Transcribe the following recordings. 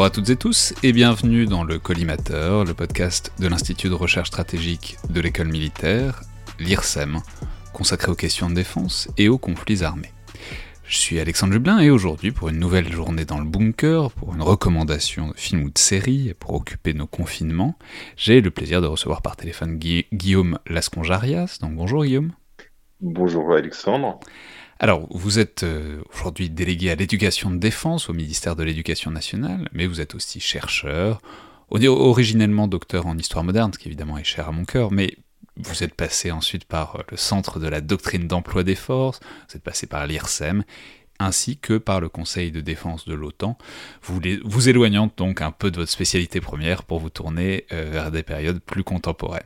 Bonjour à toutes et tous et bienvenue dans le Collimateur, le podcast de l'Institut de recherche stratégique de l'école militaire, l'IRSEM, consacré aux questions de défense et aux conflits armés. Je suis Alexandre Jublin et aujourd'hui, pour une nouvelle journée dans le bunker, pour une recommandation de film ou de série, pour occuper nos confinements, j'ai le plaisir de recevoir par téléphone Guillaume Lasconjarias. Donc bonjour Guillaume. Bonjour Alexandre. Alors, vous êtes euh, aujourd'hui délégué à l'éducation de défense au ministère de l'Éducation nationale, mais vous êtes aussi chercheur, originellement docteur en histoire moderne, ce qui évidemment est cher à mon cœur, mais vous êtes passé ensuite par euh, le Centre de la doctrine d'emploi des forces, vous êtes passé par l'IRSEM, ainsi que par le Conseil de défense de l'OTAN, vous, vous éloignant donc un peu de votre spécialité première pour vous tourner euh, vers des périodes plus contemporaines.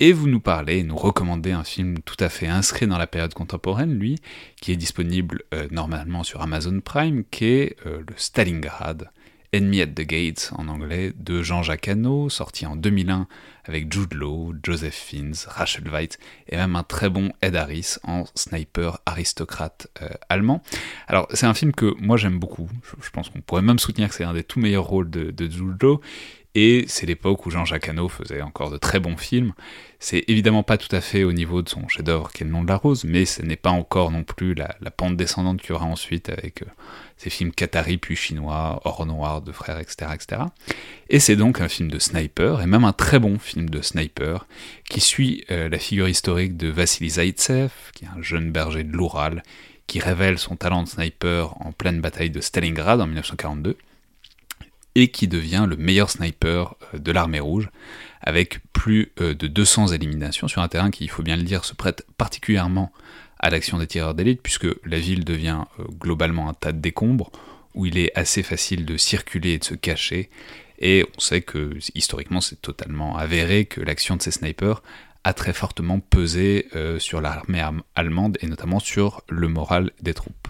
Et vous nous parlez, nous recommandez un film tout à fait inscrit dans la période contemporaine, lui, qui est disponible euh, normalement sur Amazon Prime, qui est le Stalingrad, Enemy at the Gates en anglais, de Jean-Jacques Hano, sorti en 2001 avec Jude Law, Joseph Fiennes, Rachel Weisz et même un très bon Ed Harris en sniper aristocrate euh, allemand. Alors c'est un film que moi j'aime beaucoup, je, pense qu'on pourrait même soutenir que c'est un des tout meilleurs rôles de, de Jude Law, et c'est l'époque où Jean-Jacques Hano faisait encore de très bons films. C'est évidemment pas tout à fait au niveau de son chef-d'œuvre qui est le nom de la rose, mais ce n'est pas encore non plus la, pente descendante qu'il y aura ensuite avec euh, ces films qataris puis chinois, Or Noir, de frères, etc. etc. Et c'est donc un film de sniper, et même un très bon film de sniper, qui suit euh, la figure historique de Vassili Zaitsev, qui est un jeune berger de l'Oural, qui révèle son talent de sniper en pleine bataille de Stalingrad en 1942, et qui devient le meilleur sniper euh, de l'armée rouge, avec plus euh, de 200 éliminations sur un terrain qui, il faut bien le dire, se prête particulièrement à l'action des tireurs d'élite, puisque la ville devient euh, globalement un tas de décombres, où il est assez facile de circuler et de se cacher, et on sait que historiquement c'est totalement avéré que l'action de ces snipers a très fortement pesé sur l'armée allemande et notamment sur le moral des troupes.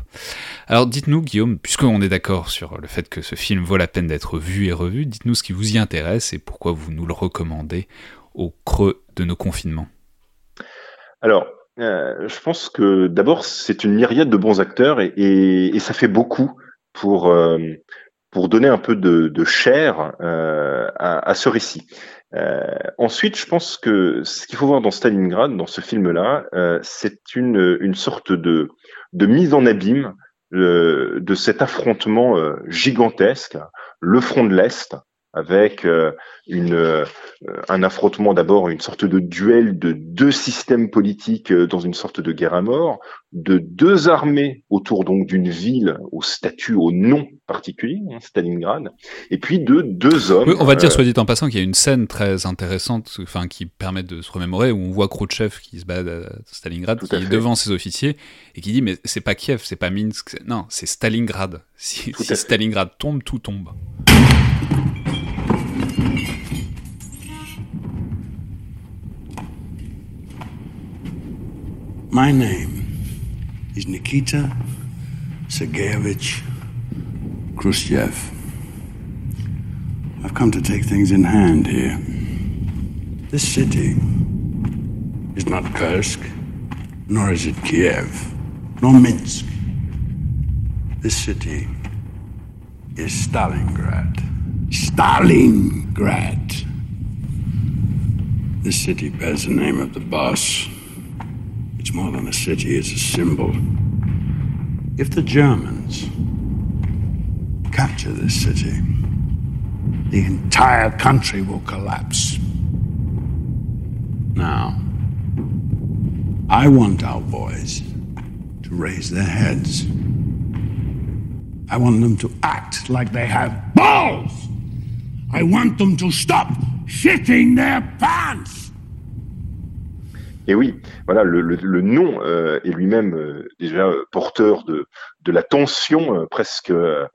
Alors dites-nous Guillaume, puisqu'on est d'accord sur le fait que ce film vaut la peine d'être vu et revu, dites-nous ce qui vous y intéresse et pourquoi vous nous le recommandez au creux de nos confinements. Alors, euh, je pense que d'abord, c'est une myriade de bons acteurs et, ça fait beaucoup pour, euh, pour donner un peu de, chair euh, à, ce récit. ensuite, je pense que ce qu'il faut voir dans Stalingrad, dans ce film-là, c'est une, une sorte de, de mise en abîme de cet affrontement gigantesque, le front de l'Est, avec euh, une, euh, un affrontement d'abord, une sorte de duel de deux systèmes politiques euh, dans une sorte de guerre à mort, de deux armées autour donc d'une ville au statut, au nom particulier, hein, Stalingrad, et puis de deux hommes. on va dire, soit dit en passant, qu'il y a une scène très intéressante, enfin qui permet de se remémorer, où on voit Khrouchtchev qui se bat à Stalingrad, qui est devant ses officiers et qui dit mais c'est pas Kiev, c'est pas Minsk, non, c'est Stalingrad. Si, si Stalingrad tombe, tout tombe. My name is Nikita Sergeyevich Khrushchev. I've come to take things in hand here. This city is not Kursk, nor is it Kiev, nor Minsk. This city is Stalingrad. Stalingrad. This city bears the name of the boss It's more than a city, it's a symbol. If the Germans capture this city, the entire country will collapse. Now, I want our boys to raise their heads. I want them to act like they have balls. I want them to stop shitting their pants. Et oui, voilà, le, le, le nom euh, est lui-même euh, déjà euh, porteur de, de la tension euh, presque, euh,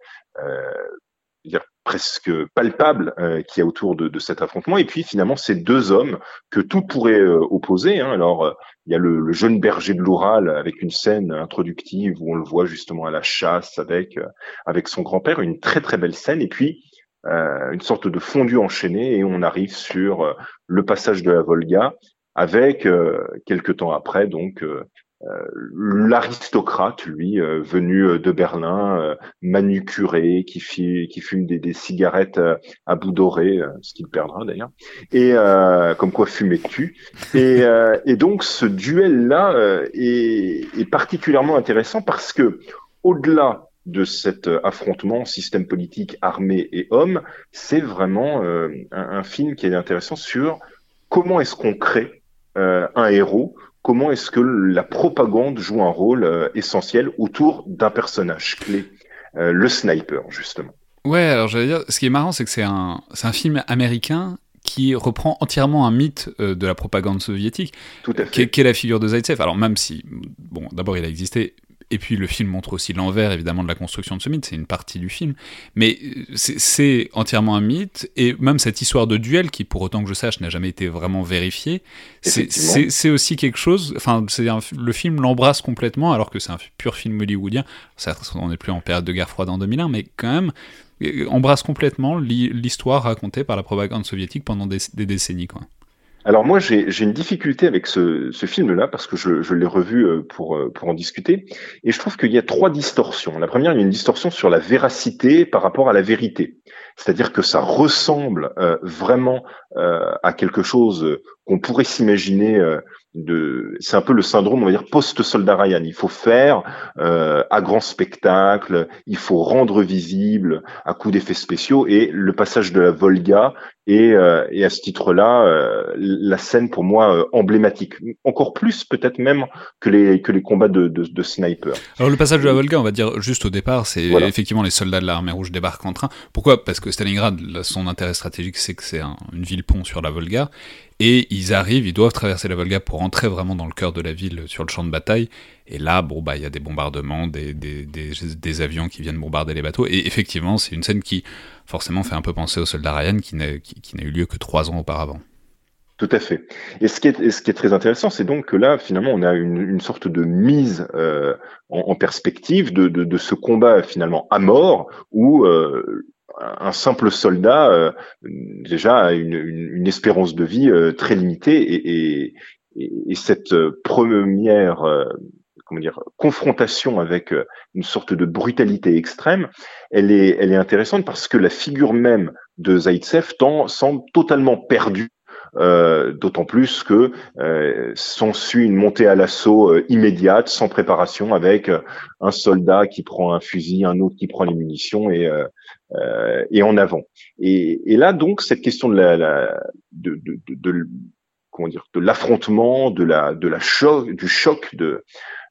dire, presque palpable euh, qu'il y a autour de, de, cet affrontement. Et puis finalement, ces deux hommes que tout pourrait opposer. Hein, alors, il y a le, le, jeune berger de l'Oural avec une scène introductive où on le voit justement à la chasse avec avec son grand-père, une très très belle scène. Et puis euh, une sorte de fondu enchaîné et on arrive sur le passage de la Volga avec euh, quelques temps après donc euh, euh l'aristocrate, lui, euh, venu de Berlin, manucuré, qui, fume des, des cigarettes à bout doré, ce qu'il perdra d'ailleurs, et comme quoi fumer tue. Et, et donc ce duel-là est, est particulièrement intéressant parce que au-delà de cet affrontement système politique armée et homme, c'est vraiment euh, un, un, film qui est intéressant sur comment est-ce qu'on crée euh, un héros, comment est-ce que la propagande joue un rôle euh, essentiel autour d'un personnage clé, euh, le sniper justement? Ouais, alors j'allais dire, ce qui est marrant, c'est que c'est un, c'est un film américain qui reprend entièrement un mythe euh, de la propagande soviétique, Tout à fait. Qui, est, qui est la figure de Zaitsev. Alors même si, bon, d'abord il a existé et puis le film montre aussi l'envers, évidemment, de la construction de ce mythe, c'est une partie du film. Mais euh, c'est entièrement un mythe, et même cette histoire de duel, qui, pour autant que je sache, n'a jamais été vraiment vérifiée, c'est aussi quelque chose, enfin, le film l'embrasse complètement, alors que c'est un pur film hollywoodien. Certes, on n'est plus en période de guerre froide en 2001, mais quand même, euh, embrasse complètement l'histoire racontée par la propagande soviétique pendant des, des décennies, quoi. Alors moi, j'ai une difficulté avec ce, ce film-là parce que je, je l'ai revu euh, pour, euh, pour en discuter. Et je trouve qu'il y a trois distorsions. La première, il y a une distorsion sur la véracité par rapport à la vérité. C'est-à-dire que ça ressemble euh, vraiment euh, à quelque chose qu'on pourrait s'imaginer euh, de. C'est un peu le syndrome, on va dire, post-soldat Ryan. Il faut faire euh, à grand spectacle, il faut rendre visible à coup d'effets spéciaux. Et le passage de la Volga est, euh, et à ce titre-là, euh, la scène pour moi euh, emblématique. Encore plus peut-être même que les que les combats de, de, de sniper. Alors le passage de la Volga, on va dire juste au départ, c'est voilà. effectivement les soldats de l'armée rouge débarquent en train. Pourquoi? Parce que Stalingrad, son intérêt stratégique, c'est que c'est un, une ville pont sur la Volga. Et ils arrivent, ils doivent traverser la Volga pour entrer vraiment dans le cœur de la ville sur le champ de bataille. Et là, bon, bah, il y a des bombardements, des, avions qui viennent bombarder les bateaux. Et effectivement, c'est une scène qui, forcément, fait un peu penser au soldat Ryan qui n'a eu lieu que trois ans auparavant. Tout à fait. Et ce qui est, très intéressant, c'est donc que là, finalement, on a une, sorte de mise euh, en, perspective de, ce combat finalement à mort, où euh, un simple soldat euh, déjà a une, une, une, espérance de vie euh, très limitée et, et, et cette première euh, comment dire confrontation avec euh, une sorte de brutalité extrême, elle est elle est intéressante parce que la figure même de Zaitsev semble totalement perdue euh, d'autant plus que euh, s'ensuit une montée à l'assaut euh, immédiate, sans préparation, avec euh, un soldat qui prend un fusil, un autre qui prend les munitions et, euh, et en avant. Et, et, là donc cette question de la, de, de, de, de, comment dire de l'affrontement, de la de la choc, du choc de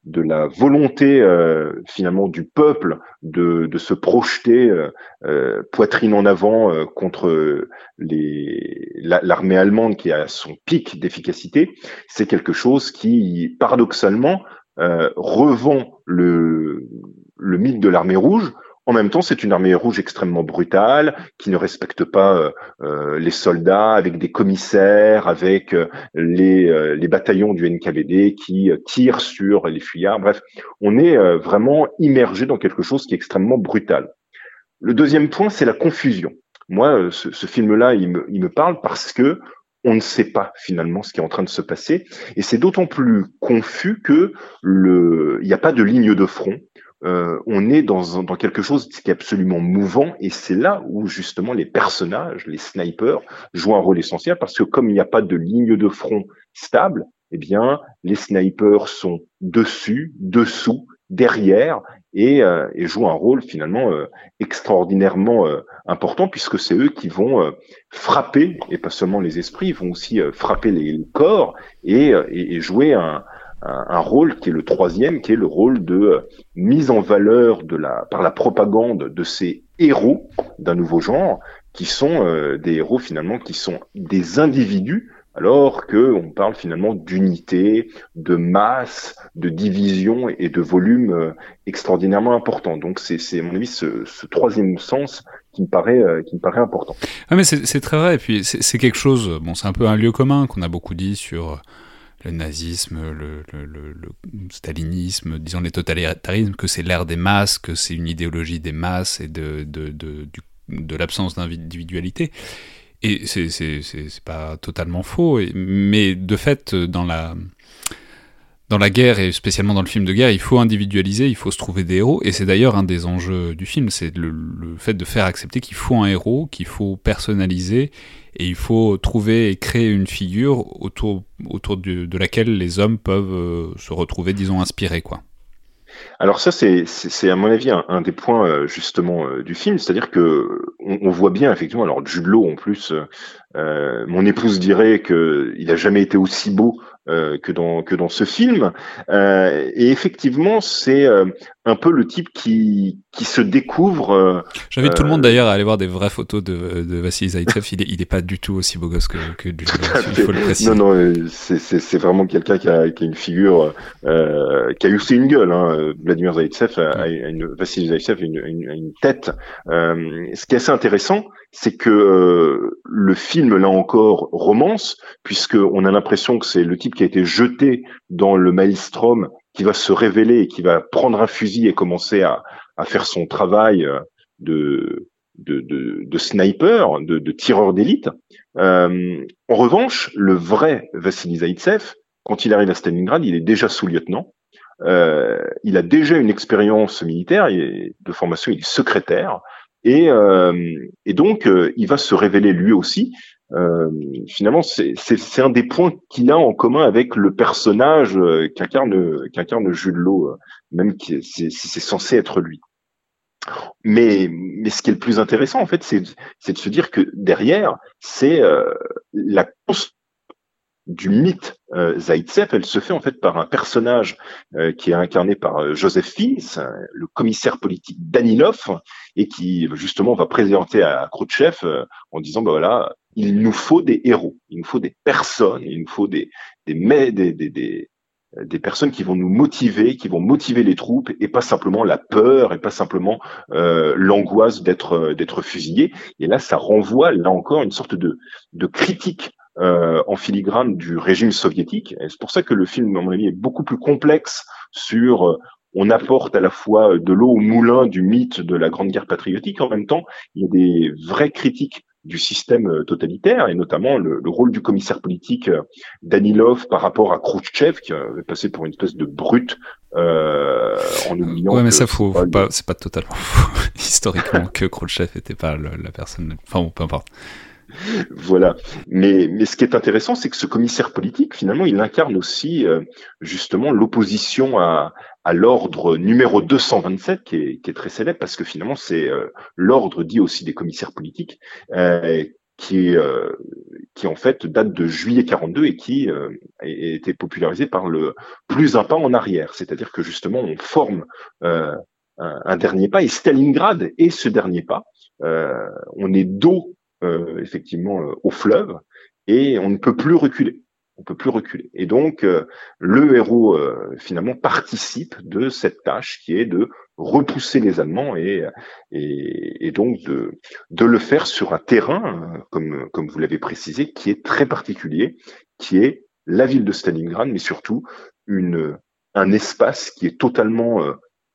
de la volonté euh, finalement du peuple de, de se projeter euh, euh, poitrine en avant euh, contre l'armée allemande qui a son pic d'efficacité, c'est quelque chose qui paradoxalement euh, revend le, le mythe de l'armée rouge en même temps, c'est une armée rouge extrêmement brutale, qui ne respecte pas euh, euh, les soldats, avec des commissaires, avec euh, les, bataillons du NKVD qui tirent sur les fuyards. Bref, on est vraiment immergé dans quelque chose qui est extrêmement brutal. Le deuxième point, c'est la confusion. Moi, ce, film-là, il me, parle parce que on ne sait pas finalement ce qui est en train de se passer, et c'est d'autant plus confus que il n'y a pas de ligne de front euh, on est dans, dans quelque chose qui est absolument mouvant et c'est là où justement les personnages, les snipers, jouent un rôle essentiel parce que comme il n'y a pas de ligne de front stable, eh bien, les snipers sont dessus, dessous, derrière et, euh, et jouent un rôle finalement euh, extraordinairement euh, important puisque c'est eux qui vont frapper et pas seulement les esprits, ils vont aussi frapper les, corps et, et, jouer un, un, rôle qui est le troisième, qui est le rôle de mise en valeur de la par la propagande de ces héros d'un nouveau genre qui sont des héros finalement qui sont des individus alors que on parle finalement d'unité, de masse, de division et de volume euh, extraordinairement important. Donc c'est, à mon avis, ce, troisième sens qui me paraît, euh, qui me paraît important. Ah mais c'est, très vrai. Et puis c'est, quelque chose. Bon, c'est un peu un lieu commun qu'on a beaucoup dit sur le nazisme, le, stalinisme, disons les totalitarismes, que c'est l'ère des masses, que c'est une idéologie des masses et de, de, de, de l'absence d'individualité. Et c'est pas totalement faux, mais de fait, dans la, dans la guerre, et spécialement dans le film de guerre, il faut individualiser, il faut se trouver des héros, et c'est d'ailleurs un des enjeux du film, c'est le, fait de faire accepter qu'il faut un héros, qu'il faut personnaliser, et il faut trouver et créer une figure autour, autour de, laquelle les hommes peuvent euh, se retrouver, disons, inspirés, quoi. Alors ça, c'est, à mon avis un, des points euh, justement euh, du film, c'est-à-dire que on, voit bien effectivement. Alors Jude Law en plus, mon épouse dirait que il jamais été aussi beau que dans que dans ce film. Euh, et effectivement, c'est euh, un peu le type qui qui se découvre. J'invite tout le monde d'ailleurs à aller voir des vraies photos de, de Vassili Zaitsev. il est il est pas du tout aussi beau gosse que que du, il faut le préciser. Non non, c'est c'est vraiment quelqu'un qui a qui a une figure qui a eu aussi une gueule. Hein. Vladimir Zaitsev a, une Vassili Zaitsev a une, une, une tête. ce qui est assez intéressant, c'est que le film là encore romance puisque on a l'impression que c'est le type qui a été jeté dans le maelstrom, qui va se révéler et qui va prendre un fusil et commencer à, faire son travail euh, de, de, sniper, de, tireur d'élite. Euh, en revanche, le vrai Vassili Zaitsev, quand il arrive à Stalingrad, il est déjà sous-lieutenant. Euh, il a déjà une expérience militaire, et de formation, il est secrétaire. Et, et donc, il va se révéler lui aussi euh, finalement, c'est un des points qu'il a en commun avec le personnage euh, qu'incarne qu'incarne Jules Law, euh, même qui c'est censé être lui. Mais, mais ce qui est le plus intéressant, en fait, c'est de se dire que derrière, c'est euh, la du mythe euh, Zaitsev, elle se fait en fait par un personnage euh, qui est incarné par euh, Joseph Fiennes, le commissaire politique Danilov, et qui justement va présenter à Khrouchtchev en disant bah voilà, il nous faut des héros, il nous faut des personnes, il nous faut des des, des, des, des des personnes qui vont nous motiver, qui vont motiver les troupes, et pas simplement la peur, et pas simplement euh, l'angoisse d'être d'être fusillé. Et là, ça renvoie là encore une sorte de de critique euh, en filigrane du régime soviétique. Et c'est pour ça que le film, à mon avis, est beaucoup plus complexe sur euh, on apporte à la fois de l'eau au moulin du mythe de la Grande Guerre patriotique. En même temps, il y a des vraies critiques du système euh, totalitaire et notamment le, rôle du commissaire politique Danilov par rapport à Khrouchtchev qui avait passé pour une espèce de brute euh, en oubliant. Ouais, mais ça faut, pas, c'est pas totalement faux historiquement que Khrouchtchev était pas la personne. Enfin, bon, peu importe. voilà. Mais, ce qui est intéressant, c'est que ce commissaire politique, finalement, il incarne aussi euh, justement l'opposition à, l'ordre numéro 227, qui est, très célèbre, parce que finalement, c'est euh, l'ordre dit aussi des commissaires politiques, euh, qui, qui en fait date de juillet 42 et qui a été popularisé par le plus un pas en arrière. C'est-à-dire que justement, on forme un, un, dernier pas, et Stalingrad est ce dernier pas. on est dos euh, effectivement euh, au fleuve et on ne peut plus reculer. On peut plus reculer. Et donc euh, le héros finalement participe de cette tâche qui est de repousser les Allemands et, et, donc de, le faire sur un terrain, comme, comme vous l'avez précisé, qui est très particulier, qui est la ville de Stalingrad, mais surtout une, un espace qui est totalement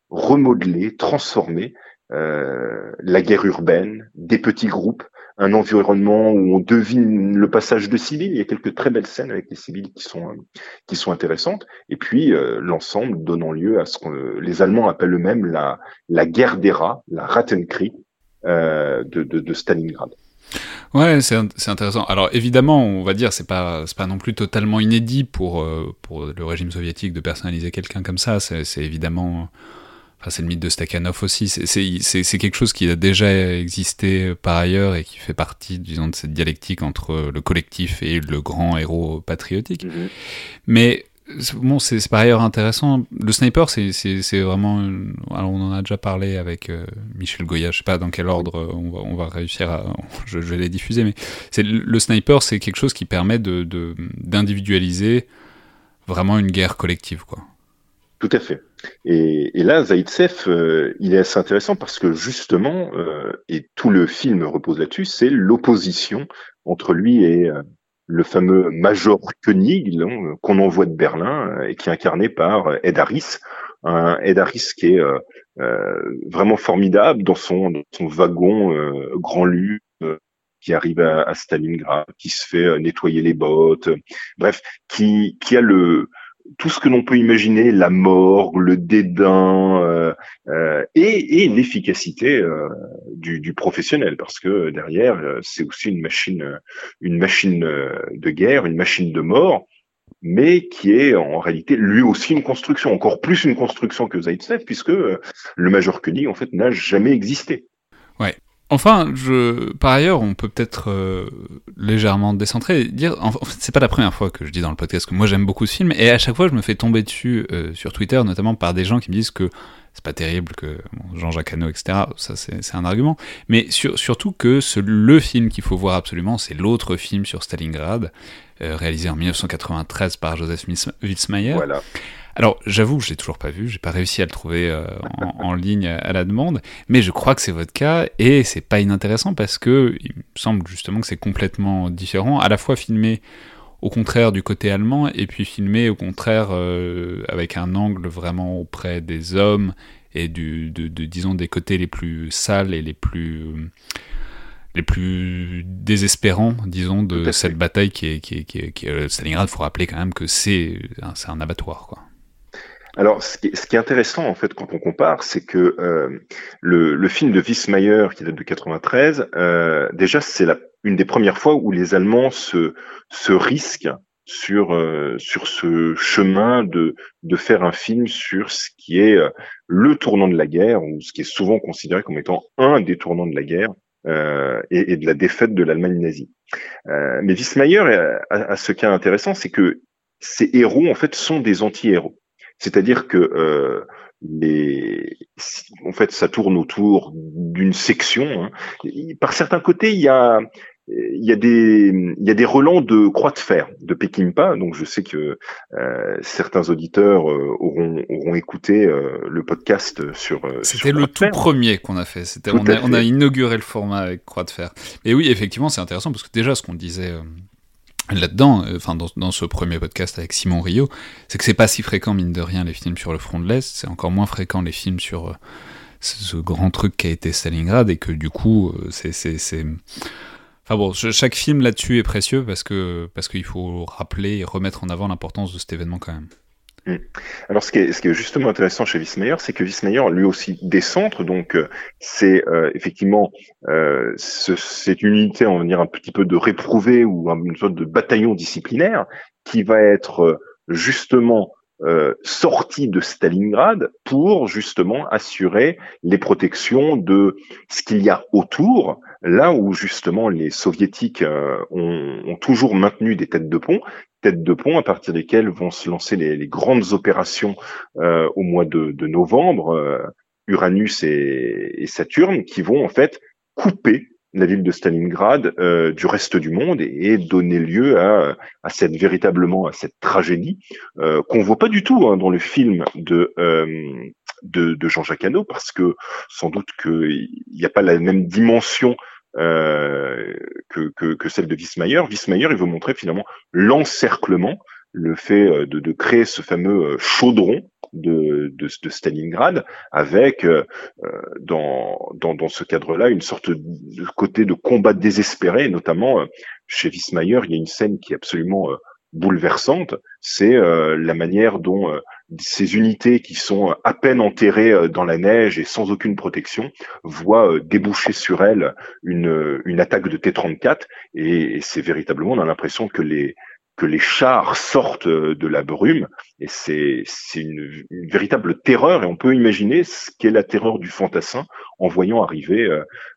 remodelé, transformé, la guerre urbaine, des petits groupes, un environnement où on devine le passage de civils. Il y a quelques très belles scènes avec les civils qui sont qui sont intéressantes. Et puis euh, l'ensemble donnant lieu à ce que les Allemands appellent eux-mêmes la la guerre des rats, la Rattenkrieg euh, de, de, Stalingrad. Ouais, c'est intéressant. Alors évidemment, on va dire, c'est pas pas non plus totalement inédit pour euh, pour le régime soviétique de personnaliser quelqu'un comme ça. C'est évidemment, enfin c'est le mythe de Stakhanov aussi. C'est quelque chose qui a déjà existé par ailleurs et qui fait partie, disons, de cette dialectique entre le collectif et le grand héros patriotique. Mm-hmm. Mais Bon, c'est par ailleurs intéressant. Le sniper, c'est vraiment. Alors, on en a déjà parlé avec euh, Michel Goya. Je sais pas dans quel ordre on va, on va réussir à. Je, vais les diffuser, mais c'est le sniper, c'est quelque chose qui permet de d'individualiser vraiment une guerre collective, quoi. Tout à fait. Et, et là, Zaitsev, euh, il est assez intéressant parce que justement, euh, et tout le film repose là-dessus, c'est l'opposition entre lui et le fameux Major Koenig qu'on envoie de Berlin euh, et qui est incarné par euh, Ed Harris, un Ed Harris qui est euh, vraiment formidable dans son, son wagon grand lu qui arrive à, à, Stalingrad, qui se fait nettoyer les bottes, bref, qui, qui a le, tout ce que l'on peut imaginer, la mort, le dédain euh, euh, et, et l'efficacité euh, du, du, professionnel, parce que derrière, euh, c'est aussi une machine, une machine de guerre, une machine de mort, mais qui est en réalité lui aussi une construction, encore plus une construction que Zaitsev, puisque le Major Koenig en fait n'a jamais existé. Ouais, Enfin, je, par ailleurs, on peut peut-être euh, légèrement décentrer, dire, en fait, c'est pas la première fois que je dis dans le podcast que moi j'aime beaucoup ce film, et à chaque fois je me fais tomber dessus euh, sur Twitter, notamment par des gens qui me disent que c'est pas terrible, que Jean-Jacques Hano, etc., ça c'est un argument, mais surtout que ce, le film qu'il faut voir absolument, c'est l'autre film sur Stalingrad, euh, réalisé en 1993 par Joseph Witzmeyer. Voilà. Alors, j'avoue, je l'ai toujours pas vu, j'ai pas réussi à le trouver euh, en, ligne à la demande, mais je crois que c'est votre cas et c'est pas inintéressant parce que il me semble justement que c'est complètement différent, à la fois filmé au contraire du côté allemand et puis filmé au contraire euh, avec un angle vraiment auprès des hommes et du, de, disons des côtés les plus sales et les plus les plus désespérants, disons, de cette bataille qui est, qui est, qui est, qui est Stalingrad. Il faut rappeler quand même que c'est un, un abattoir, quoi. Alors, ce qui, est, ce intéressant en fait quand on compare, c'est que euh, le, film de Wiesmeyer qui date de 93, euh, déjà c'est une des premières fois où les Allemands se, se risquent sur euh, sur ce chemin de de faire un film sur ce qui est euh, le tournant de la guerre ou ce qui est souvent considéré comme étant un des tournants de la guerre euh, et, de la défaite de l'Allemagne nazie. mais Wiesmeyer a, a, ce qui est intéressant, c'est que ces héros en fait sont des anti-héros. C'est-à-dire que euh, les, en fait, ça tourne autour d'une section. Hein. Par certains côtés, il y a, il y a des, il y a des relents de croix de fer de Pekimpa. Donc, je sais que euh, certains auditeurs euh, auront, auront écouté euh, le podcast sur. Euh, C'était le tout premier qu'on a fait. C'était, on a, on a, inauguré le format avec croix de fer. Et oui, effectivement, c'est intéressant parce que déjà, ce qu'on disait là-dedans, euh, enfin dans, ce premier podcast avec Simon Rio, c'est que c'est pas si fréquent mine de rien les films sur le front de l'Est, c'est encore moins fréquent les films sur euh, ce grand truc qui a été Stalingrad et que du coup euh, c'est c'est Enfin bon, chaque film là-dessus est précieux parce que parce qu'il faut rappeler et remettre en avant l'importance de cet événement quand même. Mm. Alors, ce qui, est, justement intéressant chez Wiesmeyer, c'est que Wiesmeyer, lui aussi, décentre. Donc, euh, c'est euh, effectivement euh, cette unité, on va dire, un petit peu de réprouvé ou une sorte de bataillon disciplinaire qui va être justement euh, sorti de Stalingrad pour justement assurer les protections de ce qu'il y a autour, là où justement les soviétiques euh, ont, ont, toujours maintenu des têtes de pont, têtes de pont à partir desquelles vont se lancer les, les grandes opérations euh, au mois de, de novembre, euh, Uranus et, et Saturne, qui vont en fait couper la ville de Stalingrad euh, du reste du monde et, donner lieu à, à, cette véritablement à cette tragédie euh, qu'on voit pas du tout hein, dans le film de euh, de, de Jean-Jacques Hano parce que sans doute qu'il n'y a pas la même dimension euh, que, que, que, celle de Wiesmeyer. Wiesmeyer, il veut montrer finalement l'encerclement, le fait euh, de, de, créer ce fameux euh, chaudron de, de, de Stalingrad, avec euh, dans, dans, dans, ce cadre-là une sorte de côté de combat désespéré, notamment chez Wiesmeyer, il y a une scène qui est absolument bouleversante, c'est la manière dont ces unités qui sont à peine enterrées dans la neige et sans aucune protection voient déboucher sur elles une, une attaque de T-34 et, c'est véritablement on a l'impression que les que les chars sortent de la brume et c'est une, une, véritable terreur et on peut imaginer ce qu'est la terreur du fantassin en voyant arriver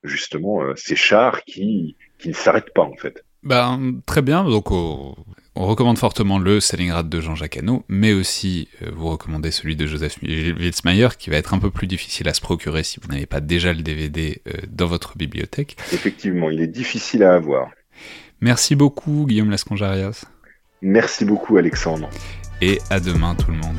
justement ces chars qui qui ne s'arrêtent pas en fait. Ben, très bien, donc on, recommande fortement le Stalingrad de Jean-Jacques Hano, mais aussi euh, vous recommandez celui de Joseph Witzmeyer, qui va être un peu plus difficile à se procurer si vous n'avez pas déjà le DVD euh, dans votre bibliothèque. Effectivement, il est difficile à avoir. Merci beaucoup Guillaume Lasconjarias. Merci beaucoup Alexandre. Et à demain tout le monde.